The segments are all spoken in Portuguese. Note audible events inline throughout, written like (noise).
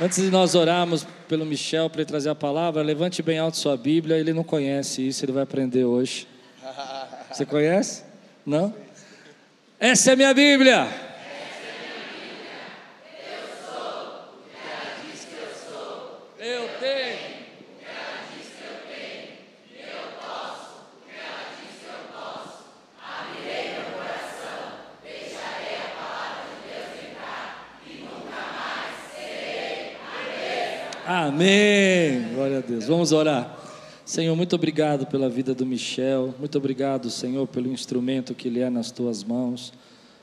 Antes de nós orarmos pelo Michel para ele trazer a palavra, levante bem alto sua Bíblia. Ele não conhece isso, ele vai aprender hoje. Você conhece? Não? Essa é minha Bíblia. Amém. Glória a Deus. Vamos orar. Senhor, muito obrigado pela vida do Michel. Muito obrigado, Senhor, pelo instrumento que ele é nas tuas mãos.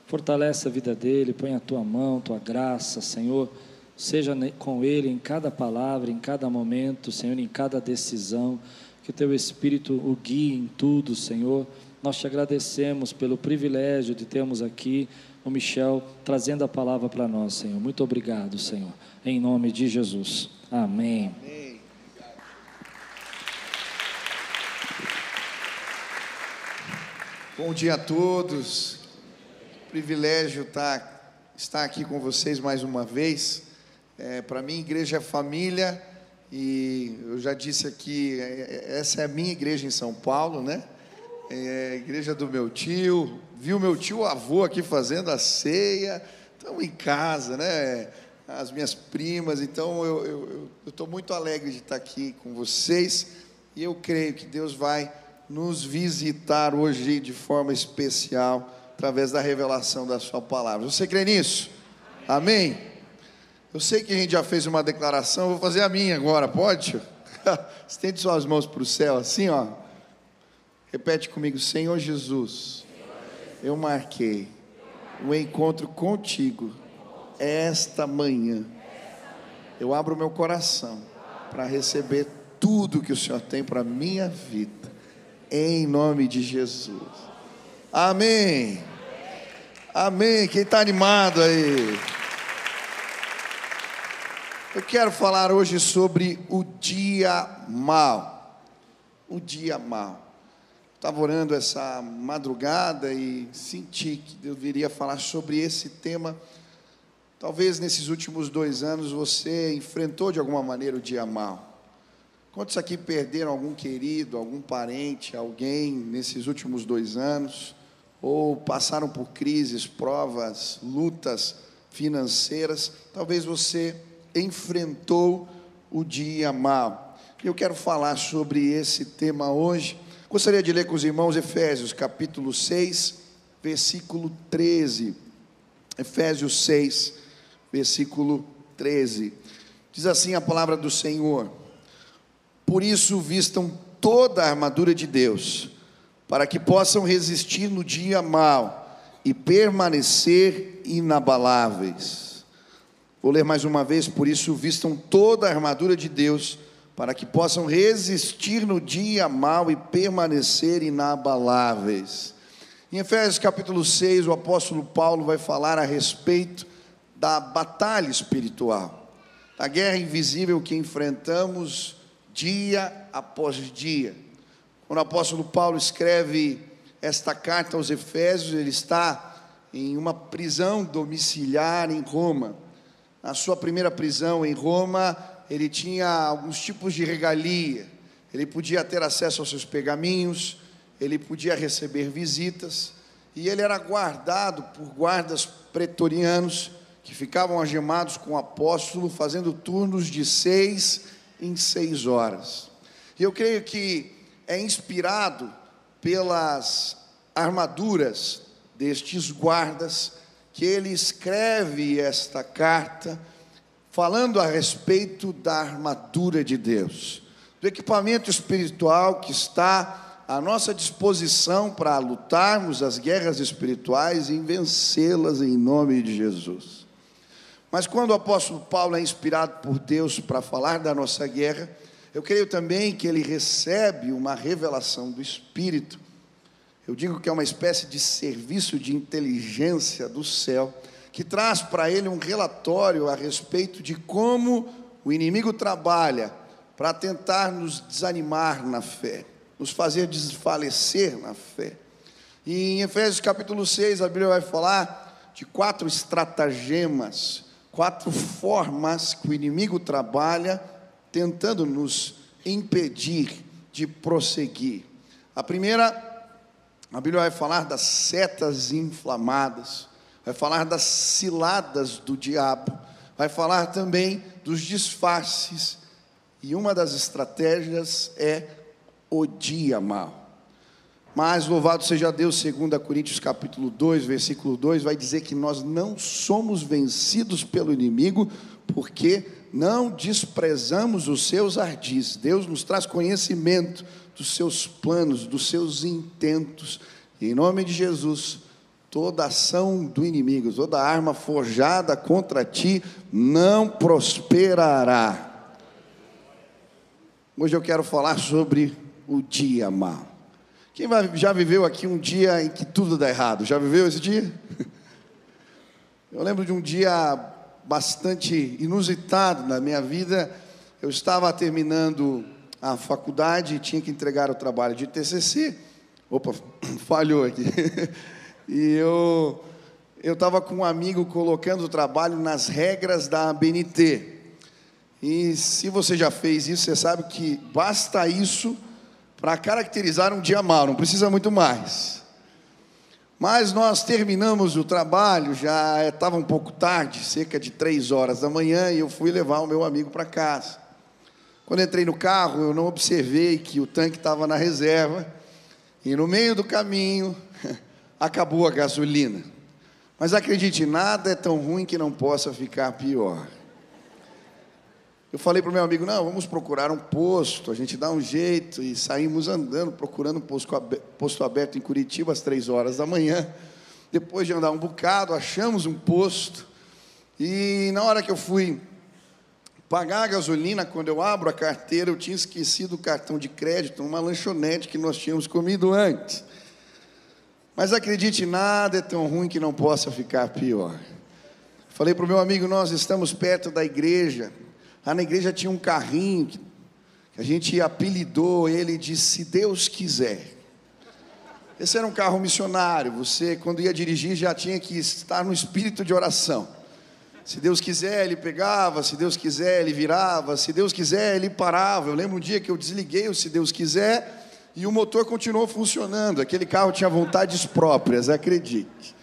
Fortalece a vida dele, põe a tua mão, tua graça, Senhor. Seja com ele em cada palavra, em cada momento, Senhor, em cada decisão. Que teu Espírito o guie em tudo, Senhor. Nós te agradecemos pelo privilégio de termos aqui o Michel trazendo a palavra para nós, Senhor. Muito obrigado, Senhor. Em nome de Jesus. Amém. Amém. Bom dia a todos. Privilégio estar, tá, estar aqui com vocês mais uma vez. É, Para mim, igreja é família e eu já disse aqui, é, é, essa é a minha igreja em São Paulo, né? É a igreja do meu tio. Viu meu tio avô aqui fazendo a ceia. Estamos em casa, né? as minhas primas. Então eu estou muito alegre de estar aqui com vocês e eu creio que Deus vai nos visitar hoje de forma especial através da revelação da Sua palavra. Você crê nisso? Amém? Amém? Eu sei que a gente já fez uma declaração, vou fazer a minha agora, pode? (laughs) Estende suas mãos para o céu, assim, ó. Repete comigo, Senhor Jesus, eu marquei o um encontro contigo esta manhã, eu abro meu coração para receber tudo que o Senhor tem para minha vida, em nome de Jesus. Amém. Amém. Quem está animado aí? Eu quero falar hoje sobre o dia mal. O dia mal. Estava orando essa madrugada e senti que deveria falar sobre esse tema Talvez nesses últimos dois anos você enfrentou de alguma maneira o dia mal. Quantos aqui perderam algum querido, algum parente, alguém nesses últimos dois anos? Ou passaram por crises, provas, lutas financeiras? Talvez você enfrentou o dia mal. Eu quero falar sobre esse tema hoje. Gostaria de ler com os irmãos Efésios, capítulo 6, versículo 13. Efésios 6, versículo 13. Diz assim a palavra do Senhor: Por isso vistam toda a armadura de Deus, para que possam resistir no dia mau e permanecer inabaláveis. Vou ler mais uma vez, por isso vistam toda a armadura de Deus, para que possam resistir no dia mau e permanecer inabaláveis. Em Efésios capítulo 6, o apóstolo Paulo vai falar a respeito da batalha espiritual, da guerra invisível que enfrentamos dia após dia. Quando o apóstolo Paulo escreve esta carta aos Efésios, ele está em uma prisão domiciliar em Roma. Na sua primeira prisão em Roma, ele tinha alguns tipos de regalia. Ele podia ter acesso aos seus pergaminhos, ele podia receber visitas, e ele era guardado por guardas pretorianos que ficavam agemados com o apóstolo, fazendo turnos de seis em seis horas. E eu creio que é inspirado pelas armaduras destes guardas que ele escreve esta carta, falando a respeito da armadura de Deus, do equipamento espiritual que está à nossa disposição para lutarmos as guerras espirituais e vencê-las em nome de Jesus. Mas quando o apóstolo Paulo é inspirado por Deus para falar da nossa guerra, eu creio também que ele recebe uma revelação do Espírito. Eu digo que é uma espécie de serviço de inteligência do céu, que traz para ele um relatório a respeito de como o inimigo trabalha para tentar nos desanimar na fé, nos fazer desfalecer na fé. E em Efésios capítulo 6, a Bíblia vai falar de quatro estratagemas quatro formas que o inimigo trabalha tentando nos impedir de prosseguir. A primeira, a Bíblia vai falar das setas inflamadas, vai falar das ciladas do diabo, vai falar também dos disfarces, e uma das estratégias é o dia mal. Mas louvado seja Deus, 2 Coríntios capítulo 2, versículo 2, vai dizer que nós não somos vencidos pelo inimigo, porque não desprezamos os seus ardis. Deus nos traz conhecimento dos seus planos, dos seus intentos. E em nome de Jesus, toda ação do inimigo, toda arma forjada contra ti não prosperará. Hoje eu quero falar sobre o dia mau. Quem já viveu aqui um dia em que tudo dá errado? Já viveu esse dia? (laughs) Eu lembro de um dia bastante inusitado na minha vida. Eu estava terminando a faculdade e tinha que entregar o trabalho de TCC. Opa, (clears throat) falhou aqui. (laughs) E eu eu estava com um amigo colocando o trabalho nas regras da ABNT. E se você já fez isso, você sabe que basta isso para caracterizar um dia mau, não precisa muito mais. Mas nós terminamos o trabalho, já estava um pouco tarde, cerca de três horas da manhã, e eu fui levar o meu amigo para casa. Quando entrei no carro, eu não observei que o tanque estava na reserva, e no meio do caminho acabou a gasolina. Mas acredite, nada é tão ruim que não possa ficar pior. Eu falei para o meu amigo: não, vamos procurar um posto, a gente dá um jeito, e saímos andando, procurando um posto aberto em Curitiba às três horas da manhã. Depois de andar um bocado, achamos um posto, e na hora que eu fui pagar a gasolina, quando eu abro a carteira, eu tinha esquecido o cartão de crédito, uma lanchonete que nós tínhamos comido antes. Mas acredite, nada é tão ruim que não possa ficar pior. Falei para o meu amigo: nós estamos perto da igreja, Lá na igreja tinha um carrinho que a gente apelidou ele de Se Deus Quiser. Esse era um carro missionário. Você, quando ia dirigir, já tinha que estar no espírito de oração. Se Deus quiser, ele pegava, se Deus quiser, ele virava, se Deus quiser, ele parava. Eu lembro um dia que eu desliguei o se Deus quiser e o motor continuou funcionando. Aquele carro tinha vontades próprias, acredite.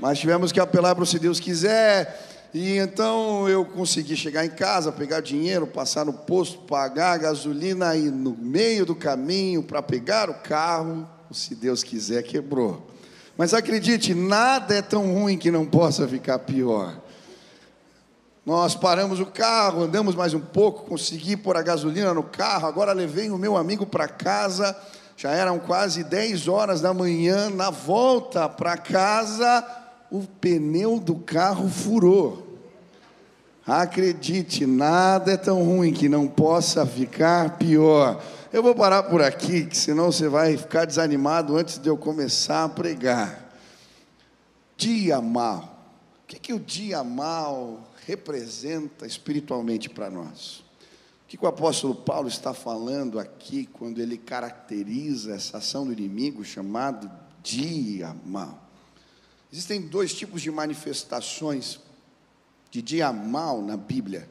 Mas tivemos que apelar para o se Deus quiser. E então eu consegui chegar em casa, pegar dinheiro, passar no posto, pagar a gasolina e no meio do caminho para pegar o carro, se Deus quiser, quebrou. Mas acredite, nada é tão ruim que não possa ficar pior. Nós paramos o carro, andamos mais um pouco, consegui pôr a gasolina no carro. Agora levei o meu amigo para casa. Já eram quase 10 horas da manhã. Na volta para casa, o pneu do carro furou. Acredite, nada é tão ruim que não possa ficar pior. Eu vou parar por aqui, que senão você vai ficar desanimado antes de eu começar a pregar. Dia mal. O que, que o dia mal representa espiritualmente para nós? O que, o apóstolo Paulo está falando aqui quando ele caracteriza essa ação do inimigo chamado dia mal? Existem dois tipos de manifestações de dia mal na Bíblia.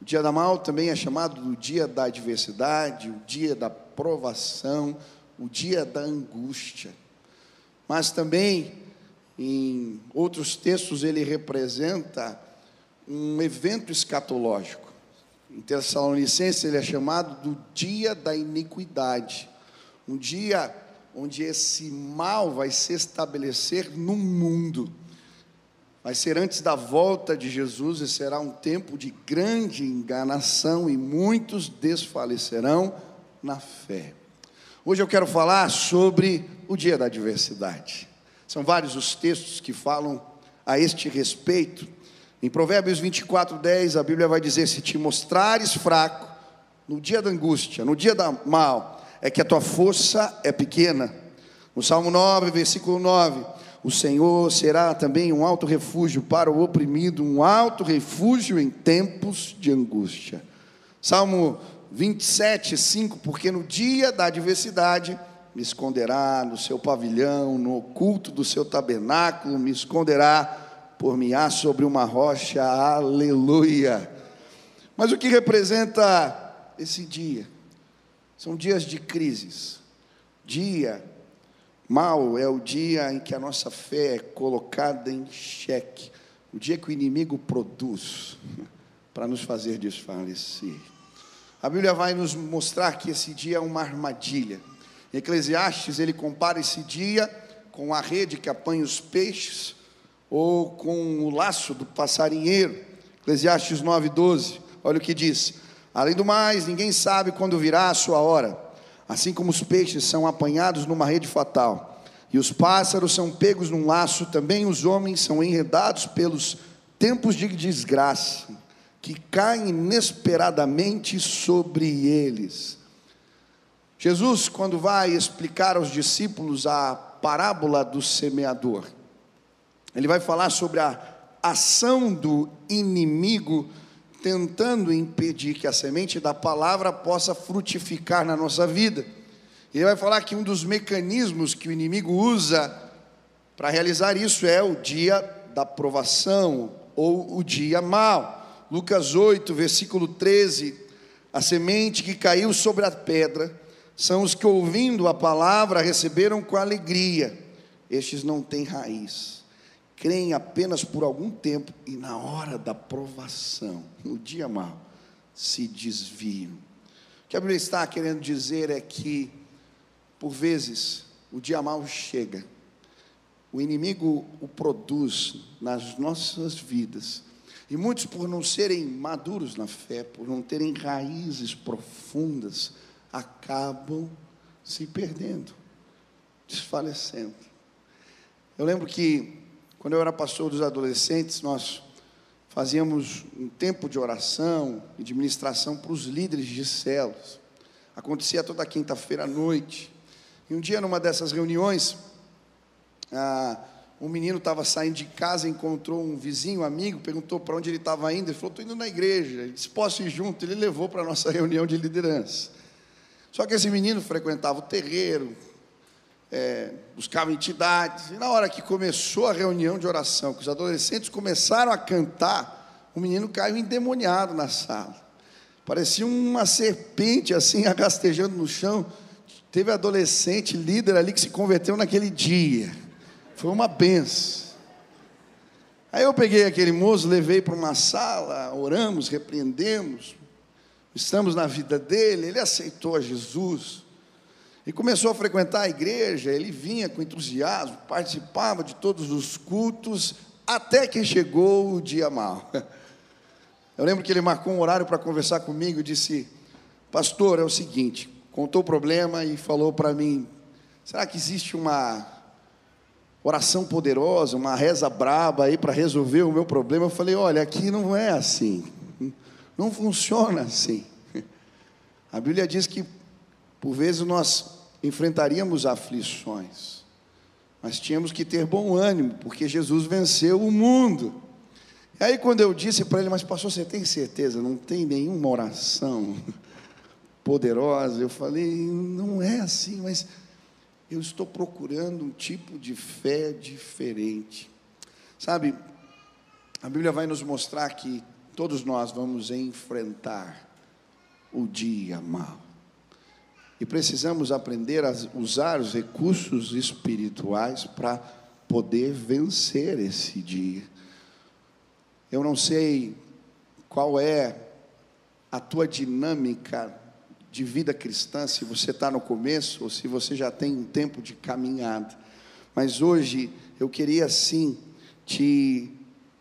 O dia da mal também é chamado do dia da adversidade, o dia da provação, o dia da angústia. Mas também, em outros textos, ele representa um evento escatológico. Em Tessalonicenses, ele é chamado do dia da iniquidade. Um dia onde esse mal vai se estabelecer no mundo. Vai ser antes da volta de Jesus e será um tempo de grande enganação e muitos desfalecerão na fé. Hoje eu quero falar sobre o dia da adversidade. São vários os textos que falam a este respeito. Em Provérbios 24, 10, a Bíblia vai dizer: Se te mostrares fraco no dia da angústia, no dia da mal, é que a tua força é pequena. No Salmo 9, versículo 9 o Senhor será também um alto refúgio para o oprimido, um alto refúgio em tempos de angústia. Salmo 27, 5: Porque no dia da adversidade me esconderá no seu pavilhão, no oculto do seu tabernáculo, me esconderá por-me-á sobre uma rocha, aleluia. Mas o que representa esse dia? São dias de crises. Dia mal é o dia em que a nossa fé é colocada em xeque. O dia que o inimigo produz (laughs) para nos fazer desfalecer. A Bíblia vai nos mostrar que esse dia é uma armadilha. Em Eclesiastes, ele compara esse dia com a rede que apanha os peixes ou com o laço do passarinheiro. Eclesiastes 9:12. Olha o que diz: Além do mais, ninguém sabe quando virá a sua hora. Assim como os peixes são apanhados numa rede fatal, e os pássaros são pegos num laço, também os homens são enredados pelos tempos de desgraça, que caem inesperadamente sobre eles. Jesus, quando vai explicar aos discípulos a parábola do semeador, ele vai falar sobre a ação do inimigo tentando impedir que a semente da palavra possa frutificar na nossa vida. Ele vai falar que um dos mecanismos que o inimigo usa para realizar isso é o dia da provação ou o dia mau. Lucas 8, versículo 13: A semente que caiu sobre a pedra são os que, ouvindo a palavra, receberam com alegria. Estes não têm raiz creem apenas por algum tempo e na hora da provação, no dia mau, se desviam. O que a Bíblia está querendo dizer é que, por vezes, o dia mau chega, o inimigo o produz nas nossas vidas, e muitos, por não serem maduros na fé, por não terem raízes profundas, acabam se perdendo, desfalecendo. Eu lembro que quando eu era pastor dos adolescentes, nós fazíamos um tempo de oração e de ministração para os líderes de células. Acontecia toda quinta-feira à noite. E um dia, numa dessas reuniões, ah, um menino estava saindo de casa, encontrou um vizinho, um amigo, perguntou para onde ele estava indo. Ele falou: Estou indo na igreja. Ele disse: Posso ir junto? Ele levou para a nossa (laughs) reunião de liderança. Só que esse menino frequentava o terreiro, é, buscava entidades. E na hora que começou a reunião de oração, que os adolescentes começaram a cantar, o menino caiu endemoniado na sala. Parecia uma serpente assim, (laughs) agastejando no chão. Teve adolescente líder ali que se converteu naquele dia. Foi uma benção. Aí eu peguei aquele moço, levei para uma sala, oramos, repreendemos, estamos na vida dele, ele aceitou a Jesus. E começou a frequentar a igreja, ele vinha com entusiasmo, participava de todos os cultos, até que chegou o dia mal. (laughs) Eu lembro que ele marcou um horário para conversar comigo e disse: Pastor, é o seguinte, contou o problema e falou para mim: será que existe uma oração poderosa, uma reza braba aí para resolver o meu problema? Eu falei: olha, aqui não é assim, não funciona assim. (laughs) A Bíblia diz que por vezes nós enfrentaríamos aflições, mas tínhamos que ter bom ânimo, porque Jesus venceu o mundo. E aí, quando eu disse para ele, mas pastor, você tem certeza? Não tem nenhuma oração (laughs) poderosa? Eu falei, não é assim, mas eu estou procurando um tipo de fé diferente. Sabe, a Bíblia vai nos mostrar que todos nós vamos enfrentar o dia mau. E precisamos aprender a usar os recursos espirituais para poder vencer esse dia. Eu não sei qual é a tua dinâmica de vida cristã, se você está no começo ou se você já tem um tempo de caminhada. Mas hoje eu queria sim te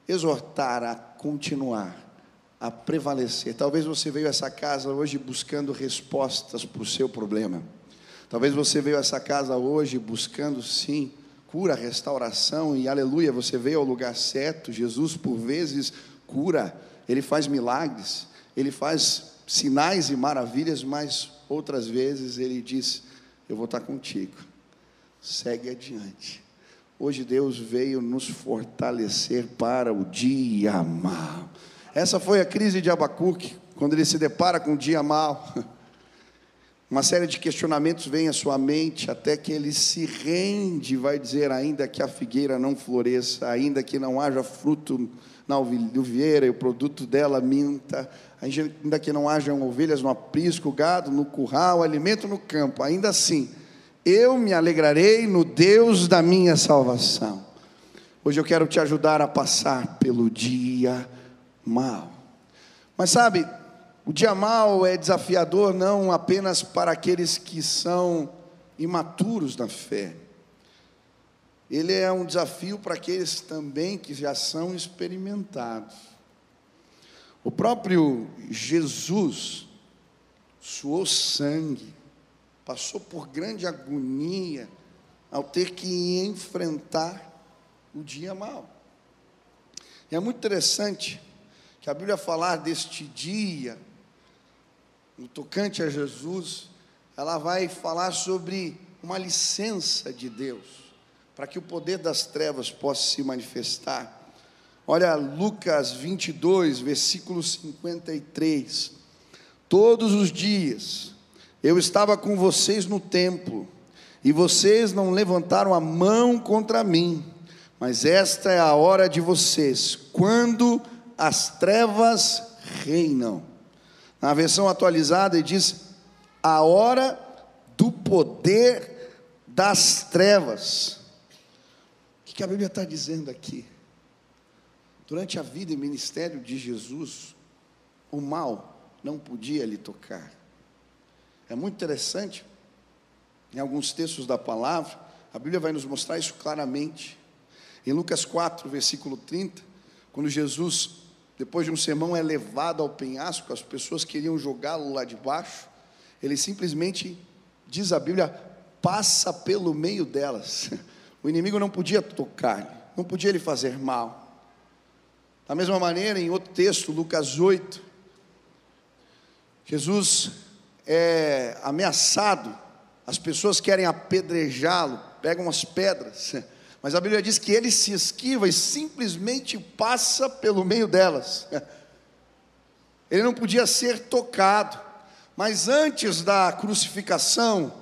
exortar a continuar a prevalecer. Talvez você veio a essa casa hoje buscando respostas para o seu problema. Talvez você veio a essa casa hoje buscando sim cura, restauração e aleluia, você veio ao lugar certo. Jesus por vezes cura, ele faz milagres, ele faz sinais e maravilhas, mas outras vezes ele diz: Eu vou estar contigo. Segue adiante. Hoje Deus veio nos fortalecer para o dia mau. Essa foi a crise de Abacuque, quando ele se depara com um dia mau. (laughs) Uma série de questionamentos vem à sua mente até que ele se rende, vai dizer: ainda que a figueira não floresça, ainda que não haja fruto na uvieira e o produto dela minta, ainda que não hajam ovelhas no aprisco, gado no curral, alimento no campo, ainda assim, eu me alegrarei no Deus da minha salvação. Hoje eu quero te ajudar a passar pelo dia mal. Mas sabe, o dia mal é desafiador não apenas para aqueles que são imaturos na fé. Ele é um desafio para aqueles também que já são experimentados. O próprio Jesus suou sangue, passou por grande agonia ao ter que enfrentar o dia mal. E é muito interessante que a Bíblia falar deste dia no tocante a Jesus, ela vai falar sobre uma licença de Deus, para que o poder das trevas possa se manifestar. Olha Lucas 22, versículo 53. Todos os dias eu estava com vocês no templo, e vocês não levantaram a mão contra mim, mas esta é a hora de vocês, quando as trevas reinam. Na versão atualizada, ele diz: a hora do poder das trevas. O que a Bíblia está dizendo aqui? Durante a vida e ministério de Jesus, o mal não podia lhe tocar. É muito interessante, em alguns textos da palavra, a Bíblia vai nos mostrar isso claramente. Em Lucas 4, versículo 30, quando Jesus depois de um sermão, é levado ao penhasco, as pessoas queriam jogá-lo lá de baixo. Ele simplesmente, diz a Bíblia, passa pelo meio delas. (laughs) O inimigo não podia tocar, não podia lhe fazer mal. Da mesma maneira, em outro texto, Lucas 8, Jesus é ameaçado, as pessoas querem apedrejá-lo, pegam as pedras. Mas a Bíblia diz que ele se esquiva e simplesmente passa pelo meio delas. (laughs) Ele não podia ser tocado. Mas antes da crucificação,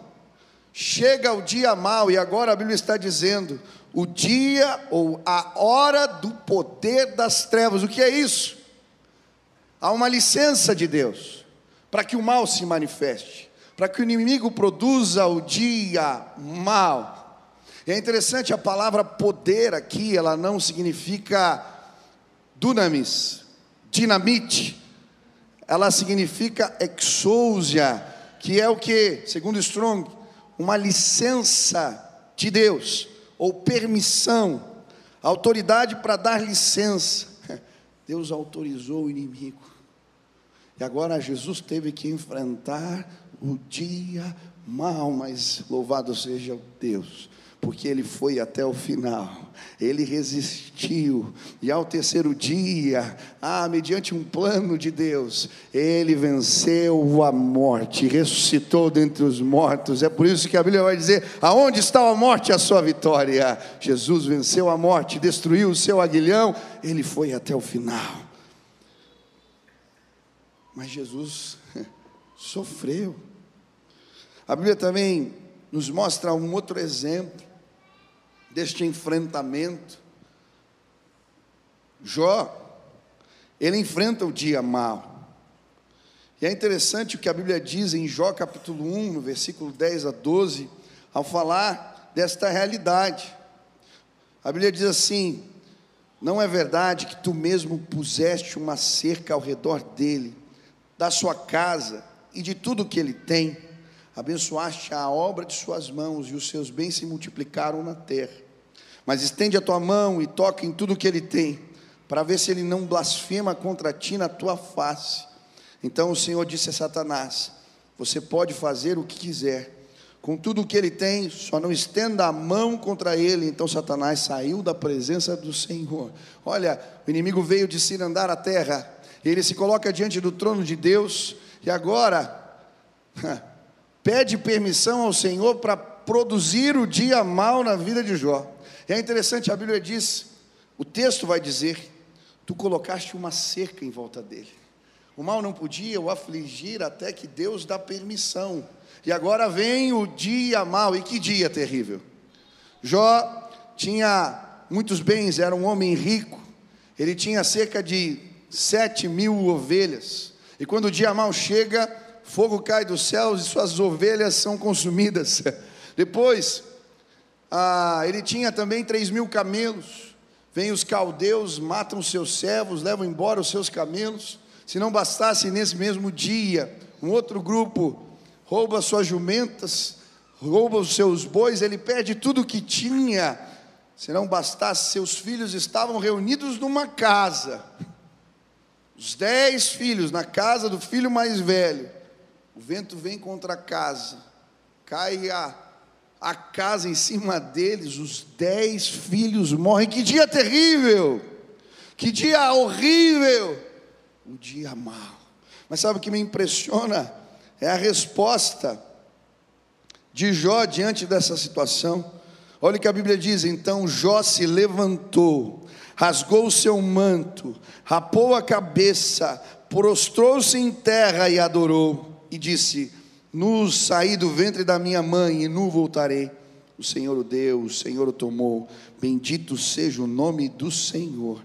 chega o dia mau, e agora a Bíblia está dizendo: o dia ou a hora do poder das trevas. O que é isso? Há uma licença de Deus para que o mal se manifeste, para que o inimigo produza o dia mal. E é interessante a palavra poder aqui, ela não significa dunamis, dinamite. Ela significa exousia, que é o que, segundo Strong, uma licença de Deus ou permissão, autoridade para dar licença. (laughs) Deus autorizou o inimigo. E agora Jesus teve que enfrentar o dia mal, mas louvado seja Deus porque ele foi até o final, ele resistiu, e ao terceiro dia, ah, mediante um plano de Deus, ele venceu a morte, ressuscitou dentre os mortos. É por isso que a Bíblia vai dizer: aonde está a morte, a sua vitória? Jesus venceu a morte, destruiu o seu aguilhão, ele foi até o final. Mas Jesus (laughs) sofreu. A Bíblia também nos mostra um outro exemplo deste enfrentamento. Jó, ele enfrenta o dia mal. E é interessante o que a Bíblia diz em Jó capítulo 1, no versículo 10 a 12, ao falar desta realidade. A Bíblia diz assim: Não é verdade que tu mesmo puseste uma cerca ao redor dele, da sua casa e de tudo que ele tem, abençoaste a obra de suas mãos e os seus bens se multiplicaram na terra. Mas estende a tua mão e toca em tudo que ele tem, para ver se ele não blasfema contra ti na tua face. Então o Senhor disse a Satanás: Você pode fazer o que quiser, com tudo o que ele tem, só não estenda a mão contra ele. Então Satanás saiu da presença do Senhor. Olha, o inimigo veio de se andar a terra, ele se coloca diante do trono de Deus, e agora (laughs) pede permissão ao Senhor para produzir o dia mal na vida de Jó. E é interessante, a Bíblia diz, o texto vai dizer, tu colocaste uma cerca em volta dele. O mal não podia o afligir até que Deus dá permissão. E agora vem o dia mal, e que dia terrível. Jó tinha muitos bens, era um homem rico, ele tinha cerca de sete mil ovelhas, e quando o dia mal chega, fogo cai dos céus e suas ovelhas são consumidas. (laughs) Depois, ah, ele tinha também três mil camelos, vêm os caldeus, matam seus servos, levam embora os seus camelos, se não bastasse nesse mesmo dia, um outro grupo rouba suas jumentas, rouba os seus bois, ele perde tudo o que tinha. Se não bastasse, seus filhos estavam reunidos numa casa. Os dez filhos na casa do filho mais velho. O vento vem contra a casa, cai a, a casa em cima deles, os dez filhos morrem. Que dia terrível! Que dia horrível! Um dia mau. Mas sabe o que me impressiona? É a resposta de Jó diante dessa situação. Olha o que a Bíblia diz: então Jó se levantou, rasgou o seu manto, rapou a cabeça, prostrou-se em terra e adorou, e disse: Nu saí do ventre da minha mãe e nu voltarei. O Senhor o deu, o Senhor o tomou, bendito seja o nome do Senhor.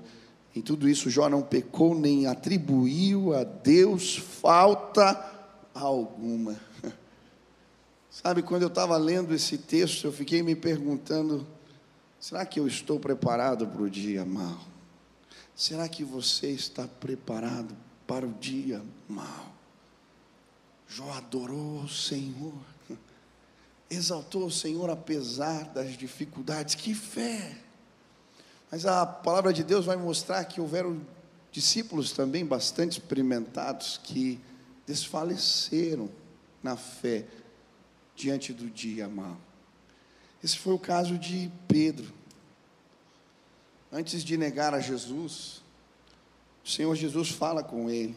Em tudo isso, Jó não pecou nem atribuiu a Deus falta alguma. (laughs) Sabe, quando eu estava lendo esse texto, eu fiquei me perguntando: será que eu estou preparado para o dia mau? Será que você está preparado para o dia mau? Jó adorou o Senhor, exaltou o Senhor apesar das dificuldades, que fé! Mas a palavra de Deus vai mostrar que houveram discípulos também bastante experimentados que desfaleceram na fé diante do dia mau. Esse foi o caso de Pedro. Antes de negar a Jesus, o Senhor Jesus fala com ele.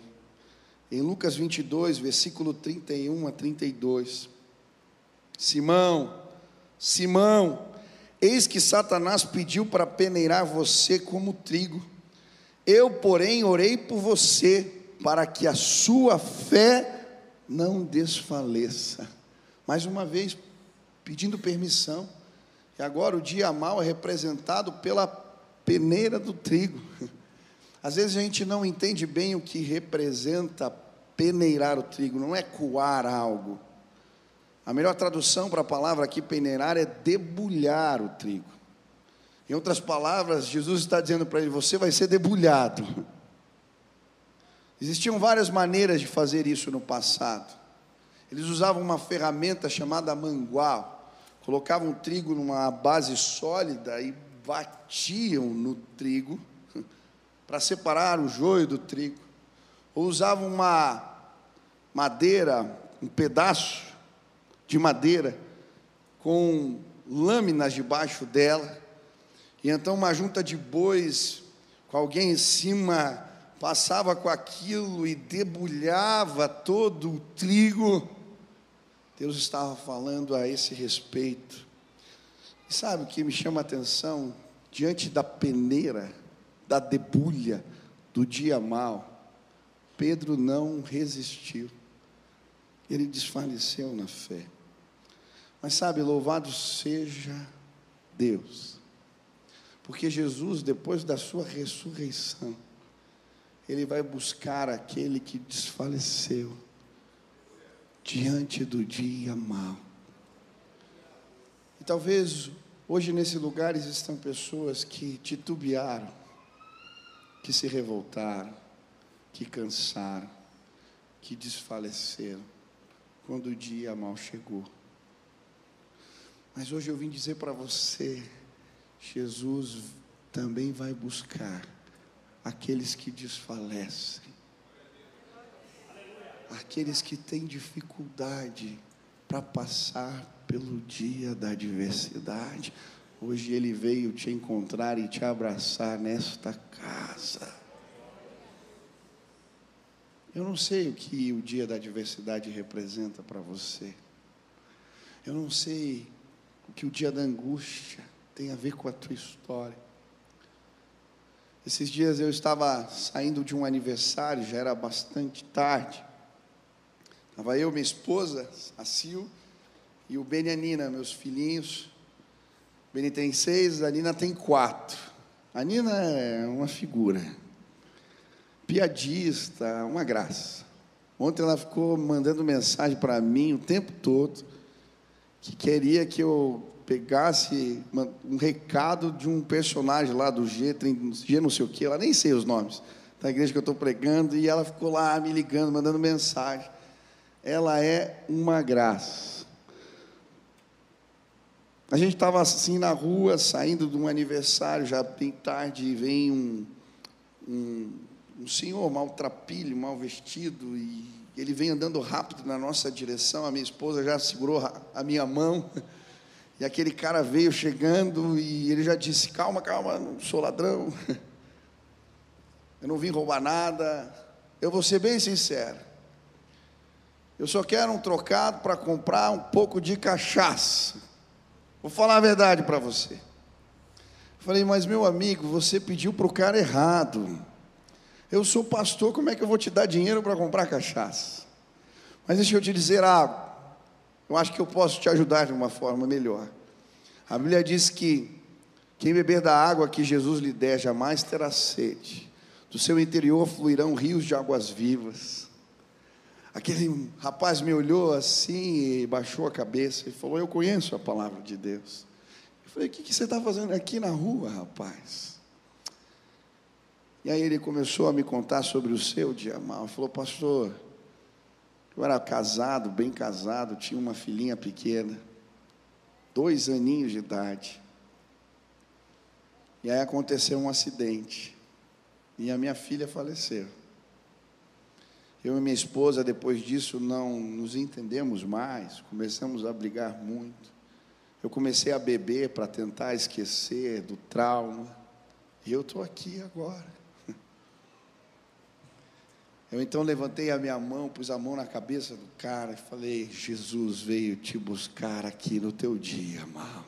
Em Lucas 22, versículo 31 a 32. Simão, Simão, eis que Satanás pediu para peneirar você como trigo. Eu, porém, orei por você para que a sua fé não desfaleça. Mais uma vez, pedindo permissão. E agora o dia mal é representado pela peneira do trigo. (laughs) Às vezes a gente não entende bem o que representa peneirar o trigo, não é coar algo. A melhor tradução para a palavra aqui peneirar é debulhar o trigo. Em outras palavras, Jesus está dizendo para ele: você vai ser debulhado. Existiam várias maneiras de fazer isso no passado. Eles usavam uma ferramenta chamada mangual, colocavam trigo numa base sólida e batiam no trigo para separar o joio do trigo. Ou usavam uma madeira, um pedaço de madeira com lâminas debaixo dela, e então uma junta de bois com alguém em cima passava com aquilo e debulhava todo o trigo. Deus estava falando a esse respeito. E sabe o que me chama a atenção? Diante da peneira, da debulha, do dia mal, Pedro não resistiu. Ele desfaleceu na fé. Mas sabe, louvado seja Deus. Porque Jesus, depois da sua ressurreição, ele vai buscar aquele que desfaleceu diante do dia mau. E talvez hoje nesse lugar existam pessoas que titubearam, que se revoltaram, que cansaram, que desfaleceram quando o dia mal chegou. Mas hoje eu vim dizer para você, Jesus também vai buscar aqueles que desfalecem, aqueles que têm dificuldade para passar pelo dia da adversidade. Hoje Ele veio te encontrar e te abraçar nesta casa. Eu não sei o que o dia da adversidade representa para você. Eu não sei o que o dia da angústia tem a ver com a tua história. Esses dias eu estava saindo de um aniversário, já era bastante tarde. Estava eu, minha esposa, a Sil, e o Beni e a Nina, meus filhinhos. Beni tem seis, a Nina tem quatro. A Nina é uma figura, piadista, uma graça. Ontem ela ficou mandando mensagem para mim o tempo todo, que queria que eu pegasse um recado de um personagem lá do G, G não sei o que, ela nem sei os nomes, da igreja que eu estou pregando, e ela ficou lá me ligando, mandando mensagem. Ela é uma graça. A gente estava assim na rua, saindo de um aniversário, já bem tarde, e vem um, um, um senhor maltrapilho, mal vestido, e ele vem andando rápido na nossa direção. A minha esposa já segurou a minha mão. (laughs) E aquele cara veio chegando e ele já disse: Calma, calma, não sou ladrão. (laughs) Eu não vim roubar nada. Eu vou ser bem sincero. Eu só quero um trocado para comprar um pouco de cachaça. Vou falar a verdade para você. Falei, mas meu amigo, você pediu para o cara errado. Eu sou pastor, como é que eu vou te dar dinheiro para comprar cachaça? Mas deixa eu te dizer algo. Eu acho que eu posso te ajudar de uma forma melhor. A Bíblia diz que quem beber da água que Jesus lhe der jamais terá sede. Do seu interior fluirão rios de águas vivas. Aquele rapaz me olhou assim e baixou a cabeça e falou: Eu conheço a palavra de Deus. Eu falei: O que, que você está fazendo aqui na rua, rapaz? E aí ele começou a me contar sobre o seu dia mal. Falou: Pastor, eu era casado, bem casado, tinha uma filhinha pequena, dois aninhos de idade. E aí aconteceu um acidente. E a minha filha faleceu. Eu e minha esposa, depois disso, não nos entendemos mais, começamos a brigar muito. Eu comecei a beber para tentar esquecer do trauma. E eu estou aqui agora. (laughs) Eu então levantei a minha mão, pus a mão na cabeça do cara e falei: Jesus veio te buscar aqui no teu dia, mal.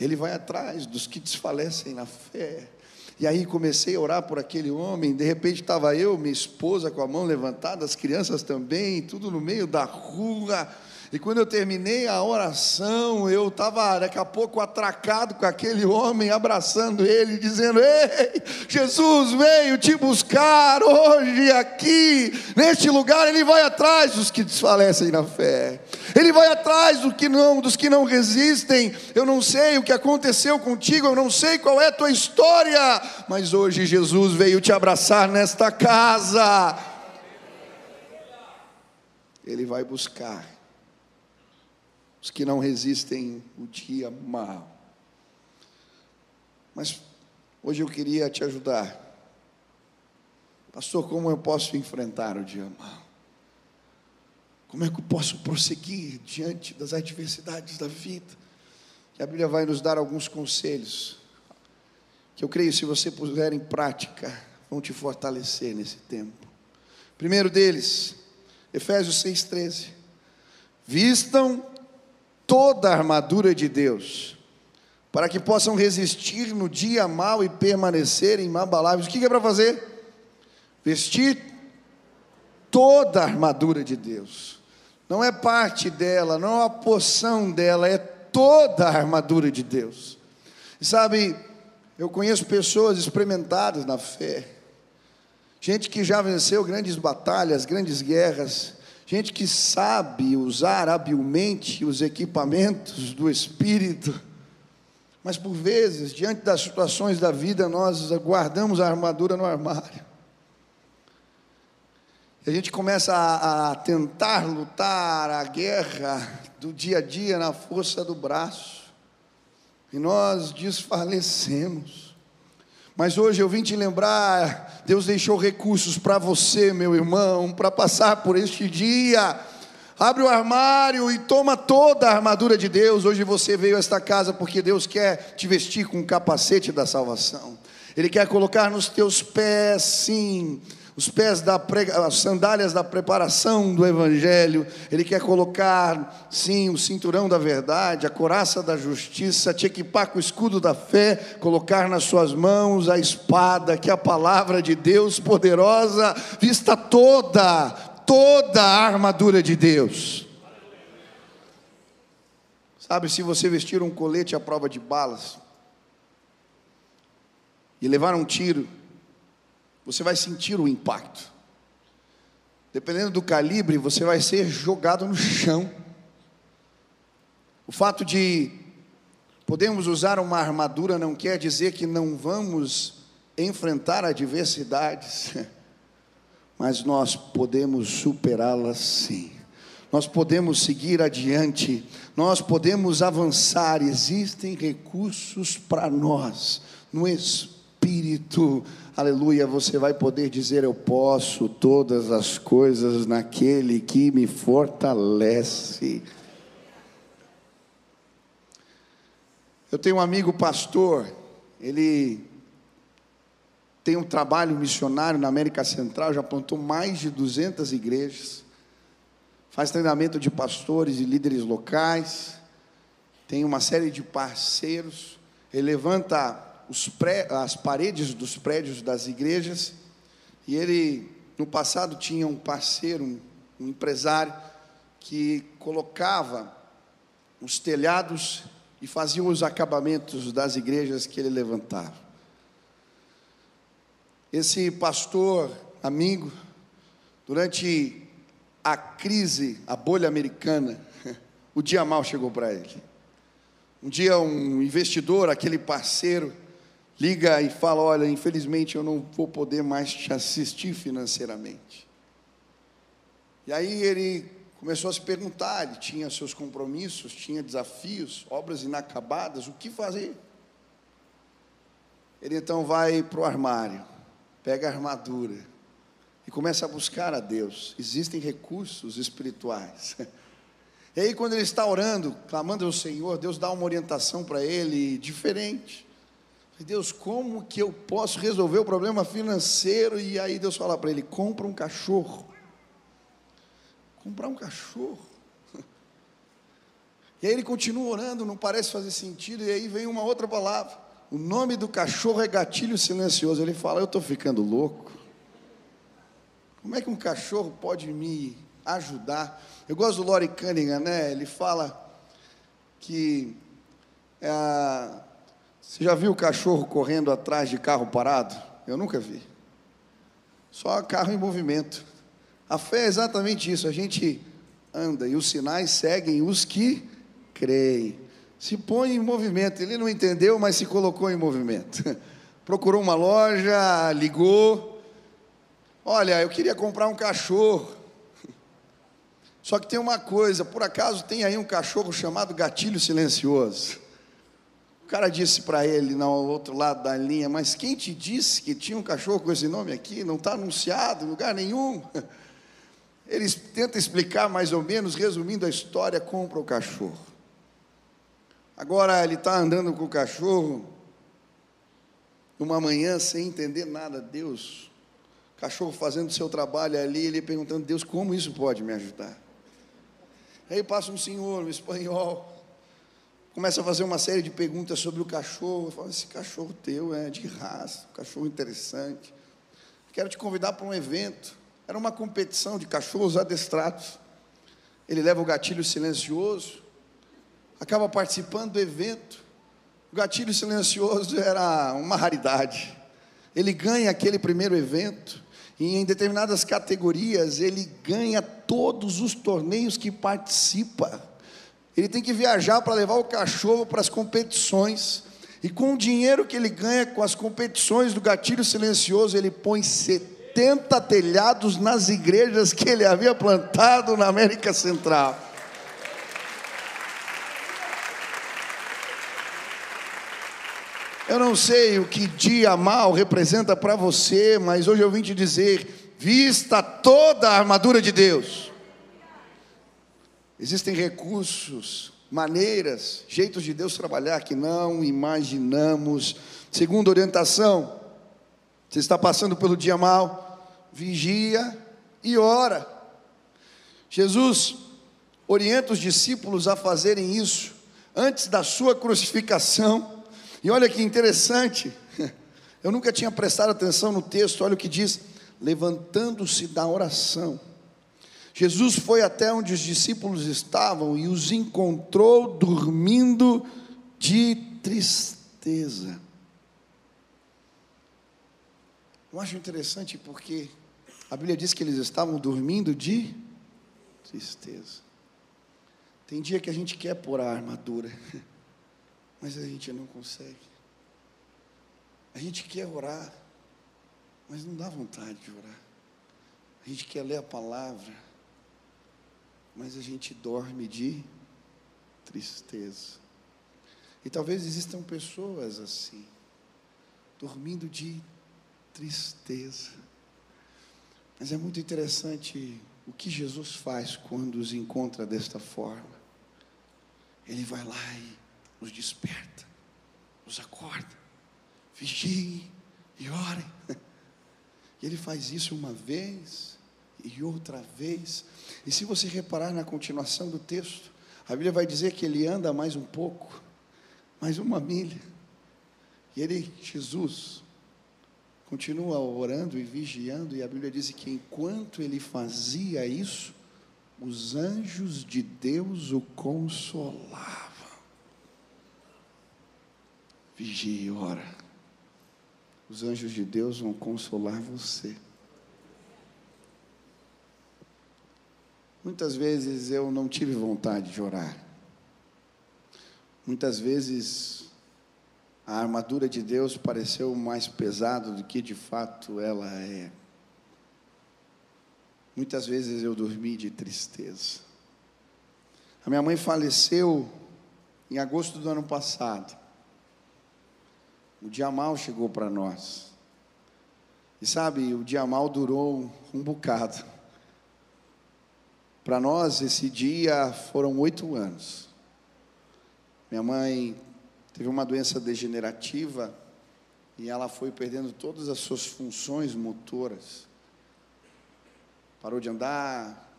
Ele vai atrás dos que desfalecem na fé. E aí comecei a orar por aquele homem. De repente estava eu, minha esposa, com a mão levantada, as crianças também, tudo no meio da rua. E quando eu terminei a oração, eu estava daqui a pouco atracado com aquele homem, abraçando ele, dizendo: Ei, Jesus veio te buscar hoje aqui, neste lugar. Ele vai atrás dos que desfalecem na fé, ele vai atrás do que não, dos que não resistem. Eu não sei o que aconteceu contigo, eu não sei qual é a tua história, mas hoje Jesus veio te abraçar nesta casa. Ele vai buscar os que não resistem o dia mal. Mas hoje eu queria te ajudar. Pastor, como eu posso enfrentar o dia mal? Como é que eu posso prosseguir diante das adversidades da vida? E a Bíblia vai nos dar alguns conselhos que eu creio, se você puser em prática, vão te fortalecer nesse tempo. Primeiro deles, Efésios 6,13. Vistam toda a armadura de Deus, para que possam resistir no dia mal e permanecerem inabaláveis. O que é para fazer? Vestir toda a armadura de Deus. Não é parte dela, não é uma porção dela, é toda a armadura de Deus. E sabe, eu conheço pessoas experimentadas na fé, gente que já venceu grandes batalhas, grandes guerras, gente que sabe usar habilmente os equipamentos do Espírito, mas por vezes, diante das situações da vida, nós guardamos a armadura no armário. A gente começa a, a tentar lutar a guerra do dia a dia na força do braço, e nós desfalecemos. Mas hoje eu vim te lembrar, Deus deixou recursos para você, meu irmão, para passar por este dia. Abre o armário e toma toda a armadura de Deus. Hoje você veio a esta casa porque Deus quer te vestir com o capacete da salvação. Ele quer colocar nos teus pés, sim, os pés da prega, as sandálias da preparação do evangelho, ele quer colocar, sim, o cinturão da verdade, a coraça da justiça, te equipar com o escudo da fé, colocar nas suas mãos a espada, que é a palavra de Deus poderosa, vista toda, toda a armadura de Deus. Sabe, se você vestir um colete à prova de balas e levar um tiro, você vai sentir o impacto. Dependendo do calibre, você vai ser jogado no chão. O fato de podemos usar uma armadura não quer dizer que não vamos enfrentar adversidades, (laughs) mas nós podemos superá-las sim. Nós podemos seguir adiante, nós podemos avançar. Existem recursos para nós no espírito aleluia, você vai poder dizer: Eu posso todas as coisas naquele que me fortalece. Eu tenho um amigo pastor, ele tem um trabalho missionário na América Central, já plantou mais de 200 igrejas, faz treinamento de pastores e líderes locais, tem uma série de parceiros, ele levanta pré, as paredes dos prédios das igrejas, e ele, no passado, tinha um parceiro, um, um empresário, que colocava os telhados e fazia os acabamentos das igrejas que ele levantava. Esse pastor, amigo, durante a crise, a bolha americana, (laughs) o dia mal chegou para ele. Um dia, um investidor, aquele parceiro, liga e fala: Olha, infelizmente eu não vou poder mais te assistir financeiramente. E aí ele começou a se perguntar: ele tinha seus compromissos, tinha desafios, obras inacabadas, o que fazer? Ele então vai para o armário, pega a armadura e começa a buscar a Deus. Existem recursos espirituais. (laughs) E aí, quando ele está orando, clamando ao Senhor, Deus dá uma orientação para ele diferente. Deus, como que eu posso resolver o problema financeiro? E aí Deus fala para ele: compra um cachorro. Comprar um cachorro. (laughs) E aí ele continua orando, não parece fazer sentido, e aí vem uma outra palavra. O nome do cachorro é gatilho silencioso. Ele fala: Eu estou ficando louco. Como é que um cachorro pode me ajudar? Eu gosto do Lori Cunningham, né? Ele fala que é, você já viu cachorro correndo atrás de carro parado? Eu nunca vi. Só carro em movimento. A fé é exatamente isso. A gente anda e os sinais seguem os que creem. Se põe em movimento. Ele não entendeu, mas se colocou em movimento. (laughs) Procurou uma loja, ligou. Olha, eu queria comprar um cachorro. Só que tem uma coisa, por acaso tem aí um cachorro chamado gatilho silencioso. O cara disse para ele, no outro lado da linha, mas quem te disse que tinha um cachorro com esse nome aqui? Não está anunciado em lugar nenhum. (laughs) Ele tenta explicar mais ou menos, resumindo a história, compra o cachorro. Agora ele está andando com o cachorro, numa manhã sem entender nada, Deus, cachorro fazendo seu trabalho ali, ele perguntando, Deus, como isso pode me ajudar? Aí passa um senhor, um espanhol, começa a fazer uma série de perguntas sobre o cachorro. Fala, esse cachorro teu é de raça, um cachorro interessante. Quero te convidar para um evento. Era uma competição de cachorros adestrados. Ele leva o gatilho silencioso, acaba participando do evento. O gatilho silencioso era uma raridade. Ele ganha aquele primeiro evento, e em determinadas categorias ele ganha todos os torneios que participa. Ele tem que viajar para levar o cachorro para as competições. E com o dinheiro que ele ganha com as competições do gatilho silencioso, ele põe 70 telhados nas igrejas que ele havia plantado na América Central. Eu não sei o que dia mal representa para você, mas hoje eu vim te dizer: vista toda a armadura de Deus. Existem recursos, maneiras, jeitos de Deus trabalhar que não imaginamos. Segunda orientação, você está passando pelo dia mal, vigia e ora. Jesus orienta os discípulos a fazerem isso antes da sua crucificação. E olha que interessante, (laughs) eu nunca tinha prestado atenção no texto, olha o que diz: levantando-se da oração. Jesus foi até onde os discípulos estavam e os encontrou dormindo de tristeza. Eu acho interessante porque a Bíblia diz que eles estavam dormindo de tristeza. Tem dia que a gente quer pôr a armadura, (laughs) mas a gente não consegue. A gente quer orar, mas não dá vontade de orar. A gente quer ler a palavra, mas a gente dorme de tristeza. E talvez existam pessoas assim, dormindo de tristeza. Mas é muito interessante o que Jesus faz quando os encontra desta forma. Ele vai lá e os desperta, os acorda, vigiem e orem. (laughs) E ele faz isso uma vez e outra vez. E se você reparar na continuação do texto, a Bíblia vai dizer que ele anda mais um pouco, mais uma milha. E ele, Jesus, continua orando e vigiando, e a Bíblia diz que enquanto ele fazia isso, os anjos de Deus o consolavam. Vigie e ora. Os anjos de Deus vão consolar você. Muitas vezes eu não tive vontade de orar. Muitas vezes a armadura de Deus pareceu mais pesada do que de fato ela é. Muitas vezes eu dormi de tristeza. A minha mãe faleceu em agosto do ano passado. O dia mal chegou para nós. E sabe, o dia mal durou um bocado. Para nós, esse dia foram oito anos. Minha mãe teve uma doença degenerativa e ela foi perdendo todas as suas funções motoras. Parou de andar,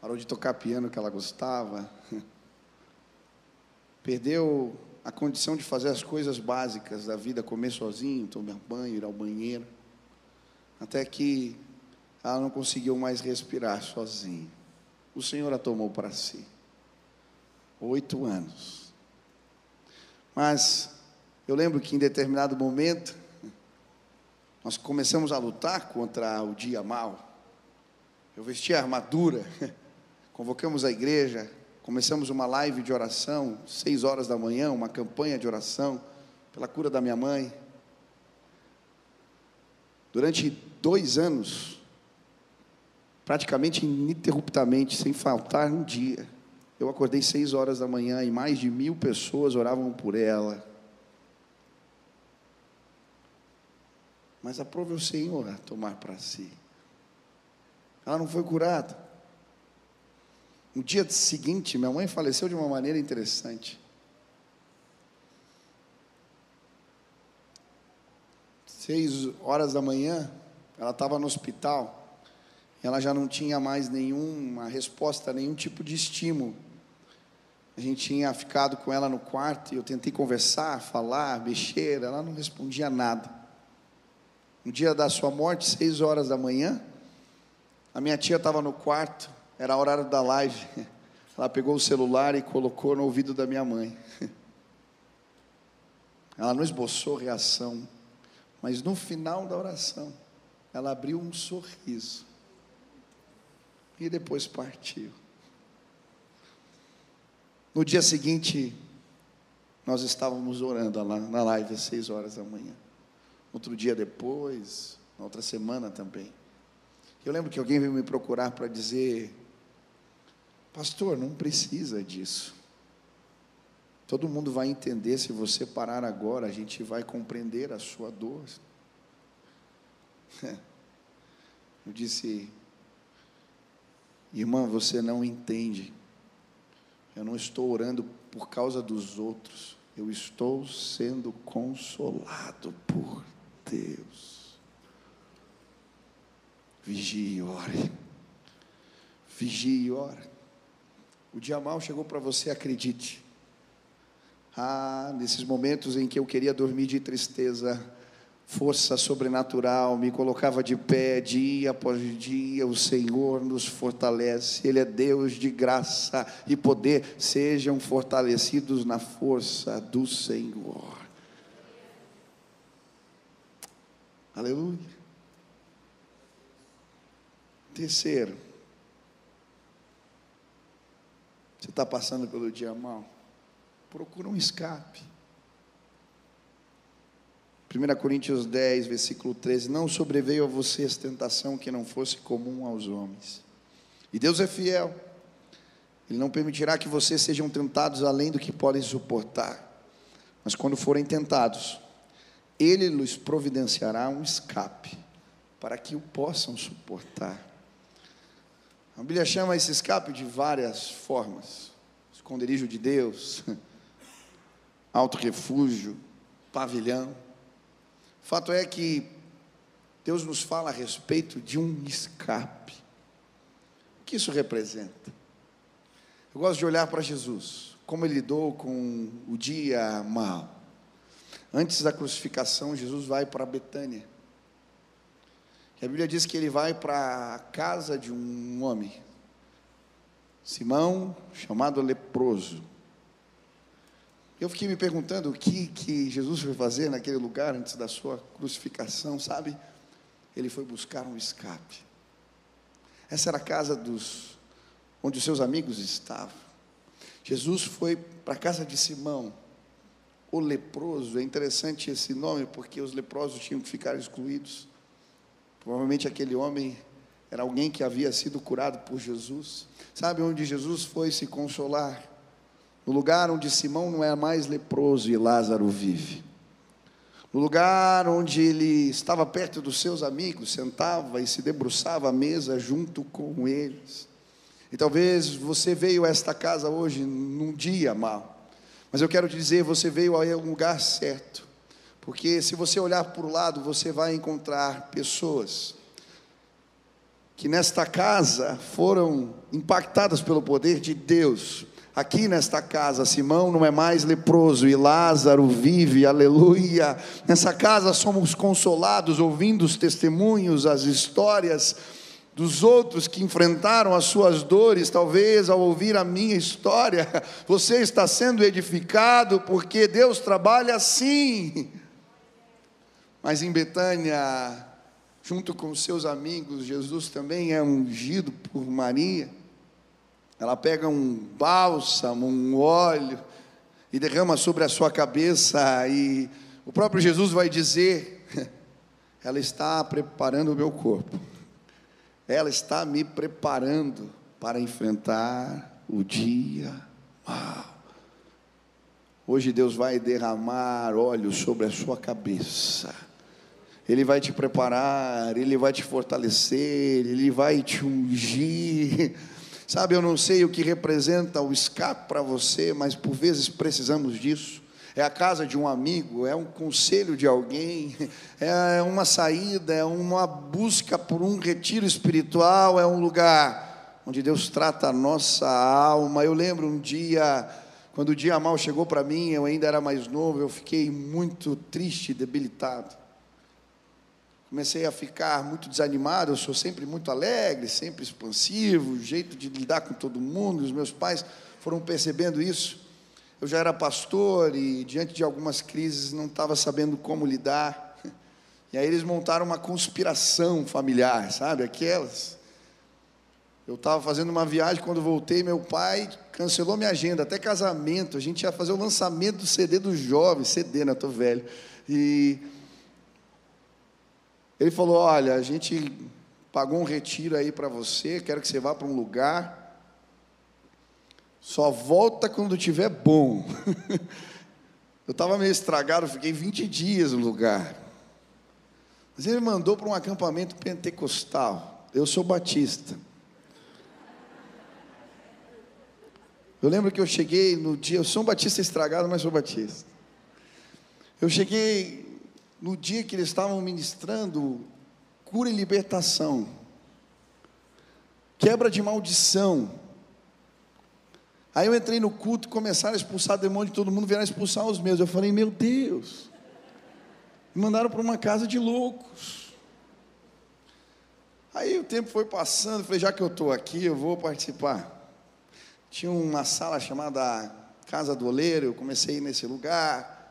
parou de tocar piano que ela gostava, (laughs) perdeu a condição de fazer as coisas básicas da vida, comer sozinho, tomar banho, ir ao banheiro, até que ela não conseguiu mais respirar sozinha. O Senhor a tomou para si. Oito anos. Mas eu lembro que em determinado momento, nós começamos a lutar contra o dia mal. Eu vesti a armadura, (laughs) convocamos a igreja, começamos uma live de oração, seis horas da manhã, uma campanha de oração pela cura da minha mãe. Durante dois anos, praticamente ininterruptamente, sem faltar um dia, eu acordei seis horas da manhã e mais de mil pessoas oravam por ela. Mas aprove o Senhor a tomar para si. Ela não foi curada. No dia seguinte, minha mãe faleceu de uma maneira interessante. Seis horas da manhã, ela estava no hospital. Ela já não tinha mais nenhuma resposta, nenhum tipo de estímulo. A gente tinha ficado com ela no quarto e eu tentei conversar, falar, mexer, ela não respondia nada. No dia da sua morte, seis horas da manhã, a minha tia estava no quarto, era horário da live. (laughs) Ela pegou o celular e colocou no ouvido da minha mãe. (laughs) Ela não esboçou reação, mas no final da oração, ela abriu um sorriso e depois partiu. No dia seguinte, nós estávamos orando lá na live às seis horas da manhã. Outro dia depois, na outra semana também. Eu lembro que alguém veio me procurar para dizer: Pastor, não precisa disso. Todo mundo vai entender se você parar agora, a gente vai compreender a sua dor. (laughs) Eu disse, irmã, você não entende. Eu não estou orando por causa dos outros, eu estou sendo consolado por Deus. Vigie e ore. Vigie e ore. O dia mal chegou para você, acredite. Ah, nesses momentos em que eu queria dormir de tristeza, força sobrenatural me colocava de pé dia após dia. O Senhor nos fortalece, Ele é Deus de graça e poder. Sejam fortalecidos na força do Senhor. Aleluia. Terceiro, você está passando pelo dia mal? Procura um escape. 1 Coríntios 10, versículo 13: Não sobreveio a vocês tentação que não fosse comum aos homens. E Deus é fiel, Ele não permitirá que vocês sejam tentados além do que podem suportar. Mas quando forem tentados, Ele lhes providenciará um escape, para que o possam suportar. A Bíblia chama esse escape de várias formas: esconderijo de Deus, (laughs) alto refúgio, pavilhão. Fato é que Deus nos fala a respeito de um escape. O que isso representa? Eu gosto de olhar para Jesus, como ele lidou com o dia mal. Antes da crucificação, Jesus vai para Betânia. E a Bíblia diz que ele vai para a casa de um homem, Simão, chamado leproso. Eu fiquei me perguntando o que, que Jesus foi fazer naquele lugar antes da sua crucificação, sabe? Ele foi buscar um escape. Essa era a casa dos onde os seus amigos estavam. Jesus foi para a casa de Simão, o leproso. É interessante esse nome porque os leprosos tinham que ficar excluídos. Provavelmente aquele homem era alguém que havia sido curado por Jesus. Sabe onde Jesus foi se consolar? No lugar onde Simão não é mais leproso e Lázaro vive, no lugar onde ele estava perto dos seus amigos, sentava e se debruçava à mesa junto com eles. E talvez você veio a esta casa hoje num dia mal, mas eu quero te dizer, você veio a um lugar certo, porque se você olhar para o lado, você vai encontrar pessoas que nesta casa foram impactadas pelo poder de Deus, Aqui nesta casa, Simão não é mais leproso e Lázaro vive, aleluia. Nessa casa somos consolados ouvindo os testemunhos, as histórias dos outros que enfrentaram as suas dores, talvez ao ouvir a minha história, (laughs) você está sendo edificado porque Deus trabalha assim. Mas em Betânia, junto com seus amigos, Jesus também é ungido por Maria. Ela pega um bálsamo, um óleo e derrama sobre a sua cabeça e o próprio Jesus vai dizer: (laughs) ela está preparando o meu corpo. Ela está me preparando para enfrentar o dia mal. Hoje Deus vai derramar óleo sobre a sua cabeça. Ele vai te preparar, ele vai te fortalecer, ele vai te ungir (laughs) Sabe, eu não sei o que representa o escape para você, mas por vezes precisamos disso. É a casa de um amigo, é um conselho de alguém, (laughs) é uma saída, é uma busca por um retiro espiritual, é um lugar onde Deus trata a nossa alma. Eu lembro um dia, quando o dia mal chegou para mim, eu ainda era mais novo, eu fiquei muito triste, debilitado comecei a ficar muito desanimado. Eu sou sempre muito alegre, sempre expansivo, jeito de lidar com todo mundo. Os meus pais foram percebendo isso. Eu já era pastor e, diante de algumas crises, não estava sabendo como lidar. E aí eles montaram uma conspiração familiar, sabe? Aquelas. Eu estava fazendo uma viagem, quando voltei, meu pai cancelou minha agenda, até casamento. A gente ia fazer o lançamento do CD dos jovens, CD, né? Estou velho. E ele falou: Olha, a gente pagou um retiro aí para você, quero que você vá para um lugar. Só volta quando tiver bom. (laughs) eu estava meio estragado, fiquei 20 dias no lugar. Mas ele mandou para um acampamento pentecostal. Eu sou batista. Eu lembro que eu cheguei no dia, eu sou um batista estragado, mas sou batista. Eu cheguei no dia que eles estavam ministrando cura e libertação, quebra de maldição. Aí eu entrei no culto, começaram a expulsar demônio de todo mundo, vieram expulsar os meus. Eu falei, meu Deus, me mandaram para uma casa de loucos. Aí o tempo foi passando, falei, já que eu estou aqui, eu vou participar. Tinha uma sala chamada Casa do Oleiro, eu comecei nesse lugar.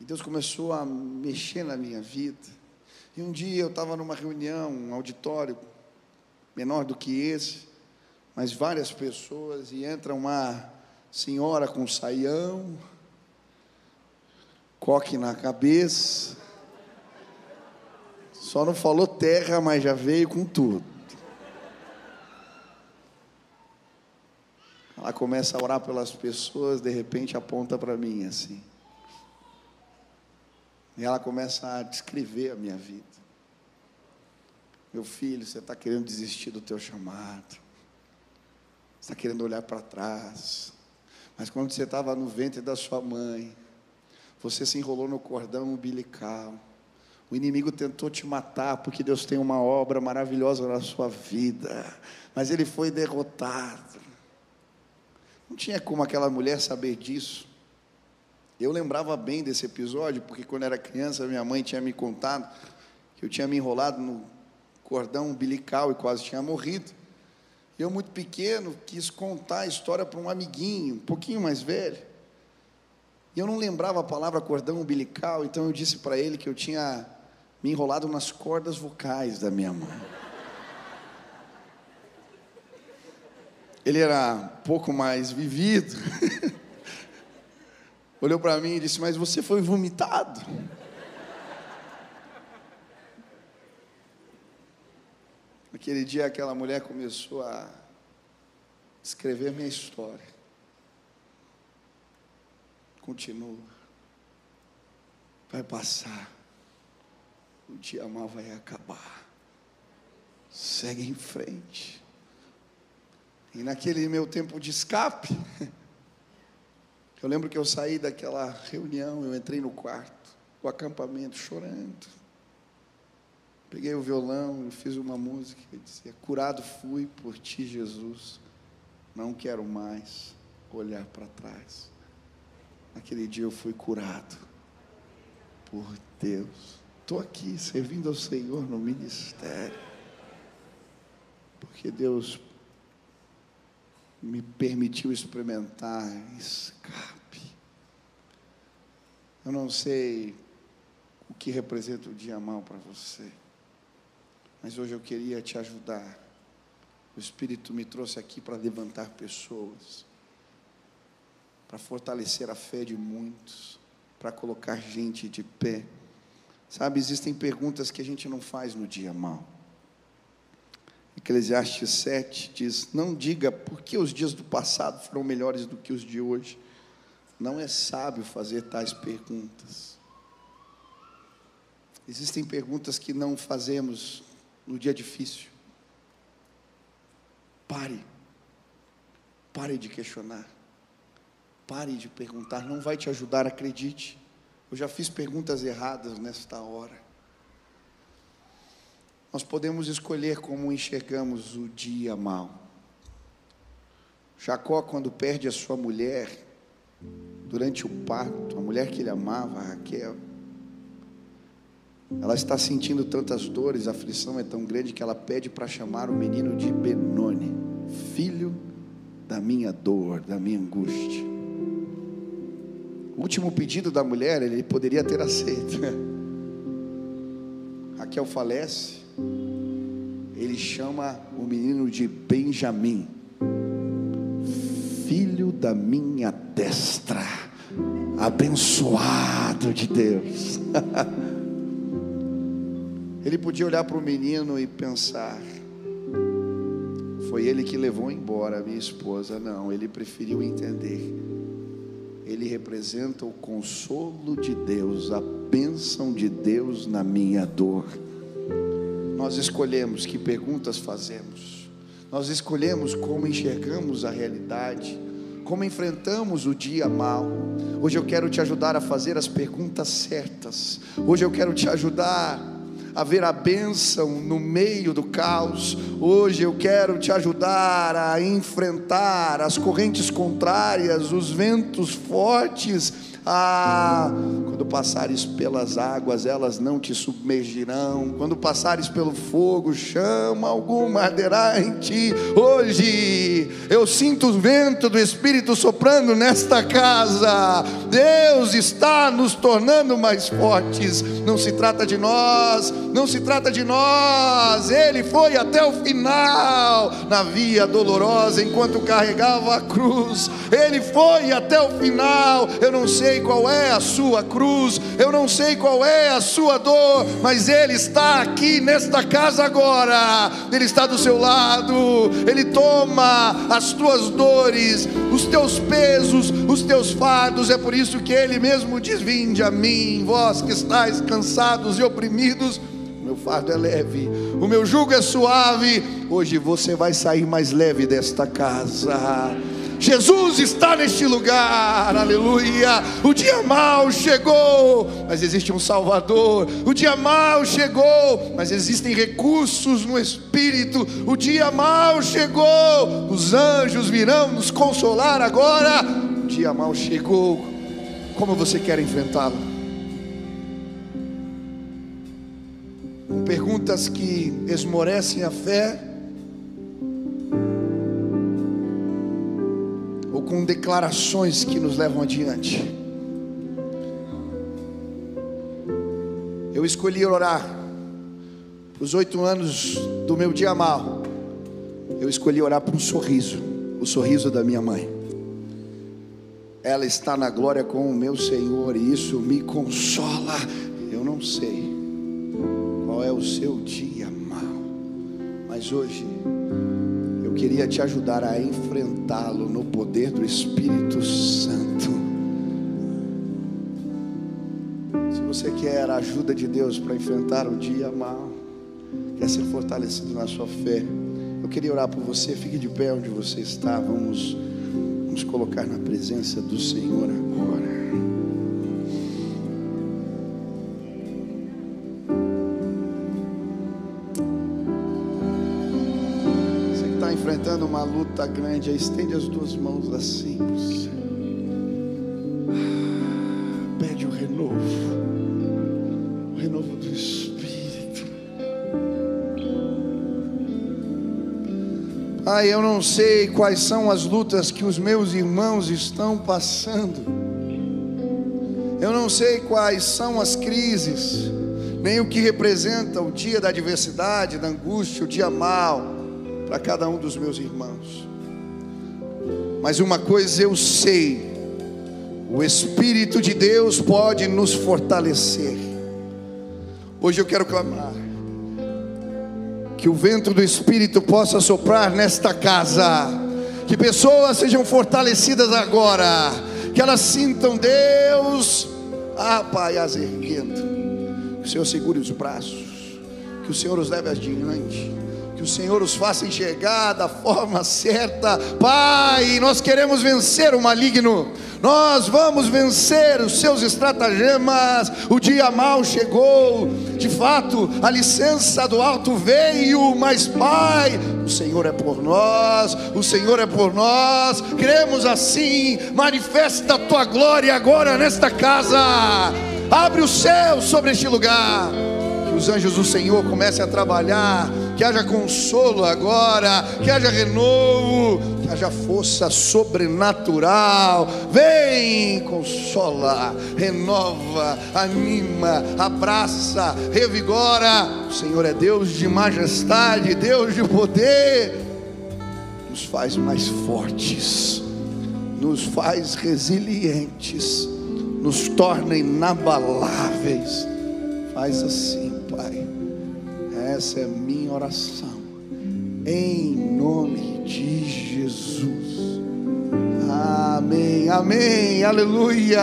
E Deus começou a mexer na minha vida. E um dia eu estava numa reunião, um auditório menor do que esse, mas várias pessoas, e entra uma senhora com saião, coque na cabeça, só não falou terra, mas já veio com tudo. Ela começa a orar pelas pessoas, de repente aponta para mim assim. E ela começa a descrever a minha vida. Meu filho, você está querendo desistir do teu chamado. Você está querendo olhar para trás. Mas quando você estava no ventre da sua mãe, você se enrolou no cordão umbilical. O inimigo tentou te matar porque Deus tem uma obra maravilhosa na sua vida, mas ele foi derrotado. Não tinha como aquela mulher saber disso. Eu lembrava bem desse episódio, porque quando era criança, minha mãe tinha me contado que eu tinha me enrolado no cordão umbilical e quase tinha morrido. Eu, muito pequeno, quis contar a história para um amiguinho, um pouquinho mais velho. E eu não lembrava a palavra cordão umbilical, então eu disse para ele que eu tinha me enrolado nas cordas vocais da minha mãe. Ele era um pouco mais vivido. (laughs) olhou para mim e disse: Mas você foi vomitado. Naquele dia, aquela mulher começou a escrever minha história. Continua. Vai passar. O dia mal vai acabar. Segue em frente. E naquele meu tempo de escape, (laughs) Eu lembro que eu saí daquela reunião, eu entrei no quarto, o acampamento, chorando. Peguei o violão, fiz uma música que dizia: Curado fui por ti, Jesus, não quero mais olhar para trás. Naquele dia eu fui curado por Deus. Estou aqui servindo ao Senhor no ministério, porque Deus me permitiu experimentar escape. Eu não sei o que representa o dia mal para você, mas hoje eu queria te ajudar. O Espírito me trouxe aqui para levantar pessoas, para fortalecer a fé de muitos, para colocar gente de pé. Sabe, existem perguntas que a gente não faz no dia mal. Eclesiastes 7 diz: Não diga por que os dias do passado foram melhores do que os de hoje. Não é sábio fazer tais perguntas. Existem perguntas que não fazemos no dia difícil. Pare. Pare de questionar. Pare de perguntar. Não vai te ajudar, acredite. Eu já fiz perguntas erradas nesta hora. Nós podemos escolher como enxergamos o dia mal. Jacó, quando perde a sua mulher, durante o parto, a mulher que ele amava, Raquel, ela está sentindo tantas dores, a aflição é tão grande que ela pede para chamar o menino de Benoni, filho da minha dor, da minha angústia. O último pedido da mulher, ele poderia ter aceito. (laughs) Raquel falece, ele chama o menino de Benjamim, filho da minha destra, abençoado de Deus. (laughs) ele podia olhar para o menino e pensar: foi ele que levou embora a minha esposa. Não, ele preferiu entender. Ele representa o consolo de Deus, a bênção de Deus na minha dor nós escolhemos que perguntas fazemos, nós escolhemos como enxergamos a realidade, como enfrentamos o dia mal. Hoje eu quero te ajudar a fazer as perguntas certas, hoje eu quero te ajudar haver a bênção no meio do caos. Hoje eu quero te ajudar a enfrentar as correntes contrárias, os ventos fortes ah, quando passares pelas águas, elas não te submergirão. Quando passares pelo fogo, chama alguma arderá em ti. Hoje eu sinto o vento do Espírito soprando nesta casa. Deus está nos tornando mais fortes. Não se trata de nós, não se trata de nós. Ele foi até o final na via dolorosa enquanto carregava a cruz. Ele foi até o final. Eu não sei sei qual é a sua cruz, eu não sei qual é a sua dor, mas Ele está aqui nesta casa agora, Ele está do seu lado, Ele toma as tuas dores, os teus pesos, os teus fardos, é por isso que Ele mesmo diz: Vinde a mim, vós que estáis cansados e oprimidos meu fardo é leve, o meu jugo é suave. Hoje você vai sair mais leve desta casa. Jesus está neste lugar, aleluia. O dia mal chegou, mas existe um Salvador. O dia mal chegou, mas existem recursos no Espírito. O dia mal chegou, os anjos virão nos consolar agora. O dia mal chegou, como você quer enfrentá-lo? Com perguntas que esmorecem a fé com declarações que nos levam adiante. Eu escolhi orar os oito anos do meu dia mal. Eu escolhi orar por um sorriso, o sorriso da minha mãe. Ela está na glória com o meu Senhor e isso me consola. Eu não sei qual é o seu dia mal, mas hoje queria te ajudar a enfrentá-lo no poder do Espírito Santo. Se você quer a ajuda de Deus para enfrentar o dia mal, quer ser fortalecido na sua fé, eu queria orar por você. Fique de pé onde você está. Vamos nos colocar na presença do Senhor agora. Uma luta grande, estende as duas mãos assim. Pede o renovo, o renovo do Espírito. Pai, eu não sei quais são as lutas que os meus irmãos estão passando. Eu não sei quais são as crises, nem o que representa o dia da adversidade, da angústia, o dia mal para cada um dos meus irmãos. Mas uma coisa eu sei: o Espírito de Deus pode nos fortalecer. Hoje eu quero clamar que o vento do Espírito possa soprar nesta casa, que pessoas sejam fortalecidas agora, que elas sintam Deus, ah Pai, as erguendo, que o Senhor segure os braços, que o Senhor os leve adiante que o Senhor os faça enxergar da forma certa, Pai. Nós queremos vencer o maligno, nós vamos vencer os seus estratagemas. O dia mal chegou, de fato, a licença do alto veio, mas, Pai, o Senhor é por nós, o Senhor é por nós. Cremos assim, manifesta a tua glória agora nesta casa, abre o céu sobre este lugar os anjos do Senhor comecem a trabalhar, que haja consolo agora, que haja renovo, que haja força sobrenatural. Vem, consola, renova, anima, abraça, revigora. O Senhor é Deus de majestade, Deus de poder, nos faz mais fortes, nos faz resilientes, nos torna inabaláveis. Faz assim Pai. Essa é a minha oração. Em nome de Jesus. Amém. Amém. Aleluia.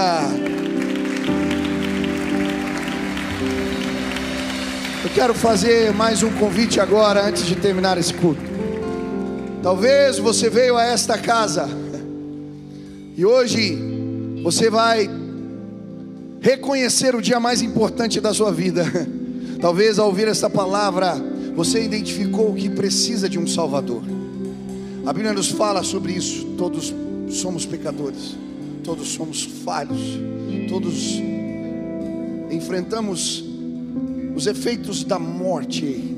Eu quero fazer mais um convite agora antes de terminar esse culto. Talvez você veio a esta casa e hoje você vai reconhecer o dia mais importante da sua vida (laughs) Talvez ao ouvir esta palavra, você identificou que precisa de um Salvador. A Bíblia nos fala sobre isso. Todos somos pecadores, todos somos falhos, todos enfrentamos os efeitos da morte.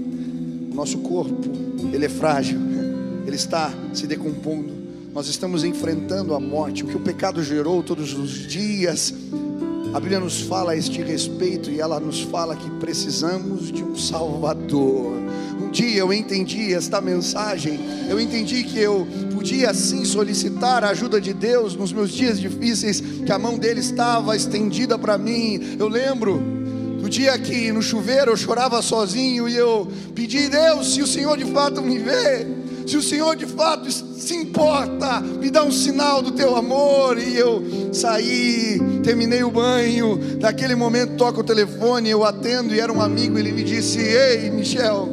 Nosso corpo, ele é frágil, ele está se decompondo. Nós estamos enfrentando a morte, o que o pecado gerou todos os dias. A Bíblia nos fala a este respeito e ela nos fala que precisamos de um Salvador. Um dia eu entendi esta mensagem, eu entendi que eu podia sim solicitar a ajuda de Deus nos meus dias difíceis, que a mão dele estava estendida para mim. Eu lembro do dia que no chuveiro eu chorava sozinho e eu pedi, Deus, se o Senhor de fato me vê, se o Senhor de fato se importa, me dá um sinal do teu amor. E eu saí, terminei o banho. Naquele momento toca o telefone, eu atendo e era um amigo. Ele me disse: Ei, Michel,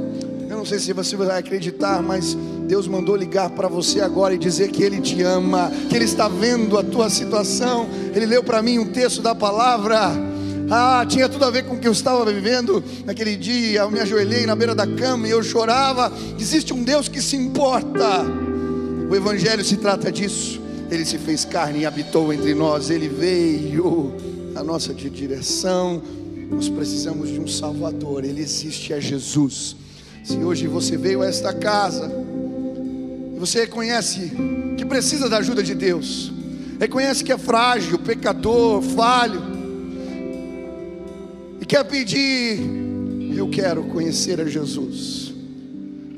eu não sei se você vai acreditar, mas Deus mandou ligar para você agora e dizer que Ele te ama, que Ele está vendo a tua situação. Ele leu para mim um texto da palavra ah, tinha tudo a ver com o que eu estava vivendo naquele dia. Eu me ajoelhei na beira da cama e eu chorava. Existe um Deus que se importa. O Evangelho se trata disso. Ele se fez carne e habitou entre nós. Ele veio a nossa direção. Nós precisamos de um Salvador. Ele existe, é Jesus. Se hoje você veio a esta casa e você reconhece que precisa da ajuda de Deus, reconhece que é frágil, pecador, falho quer pedir, eu quero conhecer a Jesus,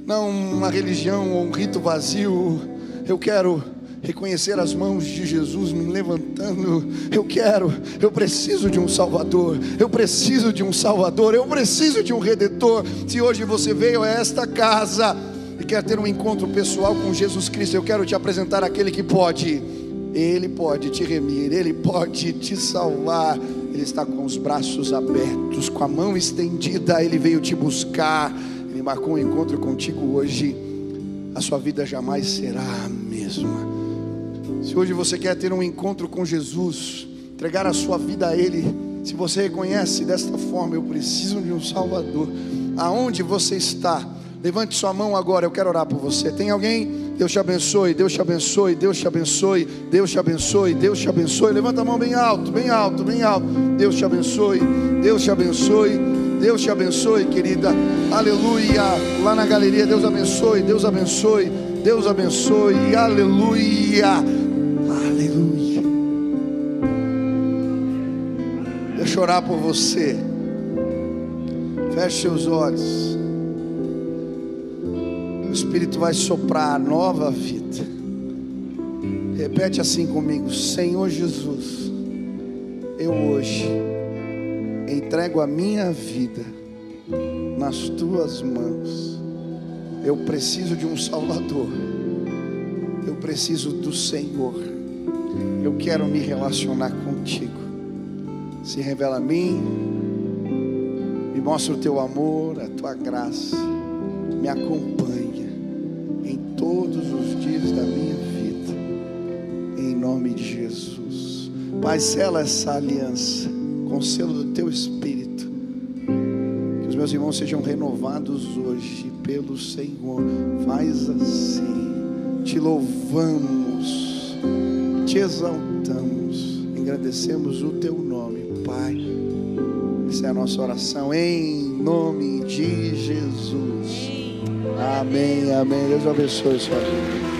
não uma religião ou um rito vazio, eu quero reconhecer as mãos de Jesus me levantando. Eu quero, eu preciso de um Salvador, eu preciso de um Salvador, eu preciso de um Redentor. Se hoje você veio a esta casa e quer ter um encontro pessoal com Jesus Cristo, eu quero te apresentar aquele que pode, Ele pode te remir, Ele pode te salvar. Ele está com os braços abertos, com a mão estendida, Ele veio te buscar, Ele marcou um encontro contigo hoje. A sua vida jamais será a mesma. Se hoje você quer ter um encontro com Jesus, entregar a sua vida a Ele, se você reconhece desta forma, eu preciso de um Salvador, aonde você está, levante sua mão agora, eu quero orar por você. Tem alguém? Deus te abençoe, Deus te abençoe, Deus te abençoe, Deus te abençoe, Deus te abençoe. Levanta a mão bem alto, bem alto, bem alto. Deus te abençoe, Deus te abençoe, Deus te abençoe, querida. Aleluia. Lá na galeria, Deus abençoe, Deus abençoe, Deus abençoe. Aleluia. Deixa eu orar por você. Feche seus olhos. Espírito vai soprar nova vida. Repete assim comigo: Senhor Jesus, eu hoje entrego a minha vida nas tuas mãos. Eu preciso de um Salvador. Eu preciso do Senhor. Eu quero me relacionar contigo. Se revela a mim. Me mostra o teu amor, a tua graça. Me acompanha todos os dias da minha vida, em nome de Jesus. Pai, sela essa aliança com o selo do teu Espírito. Que os meus irmãos sejam renovados hoje pelo Senhor. Faz assim. Te louvamos, te exaltamos, agradecemos o teu nome, Pai. Essa é a nossa oração em nome de Jesus. Amém, amém. Deus abençoe sua vida.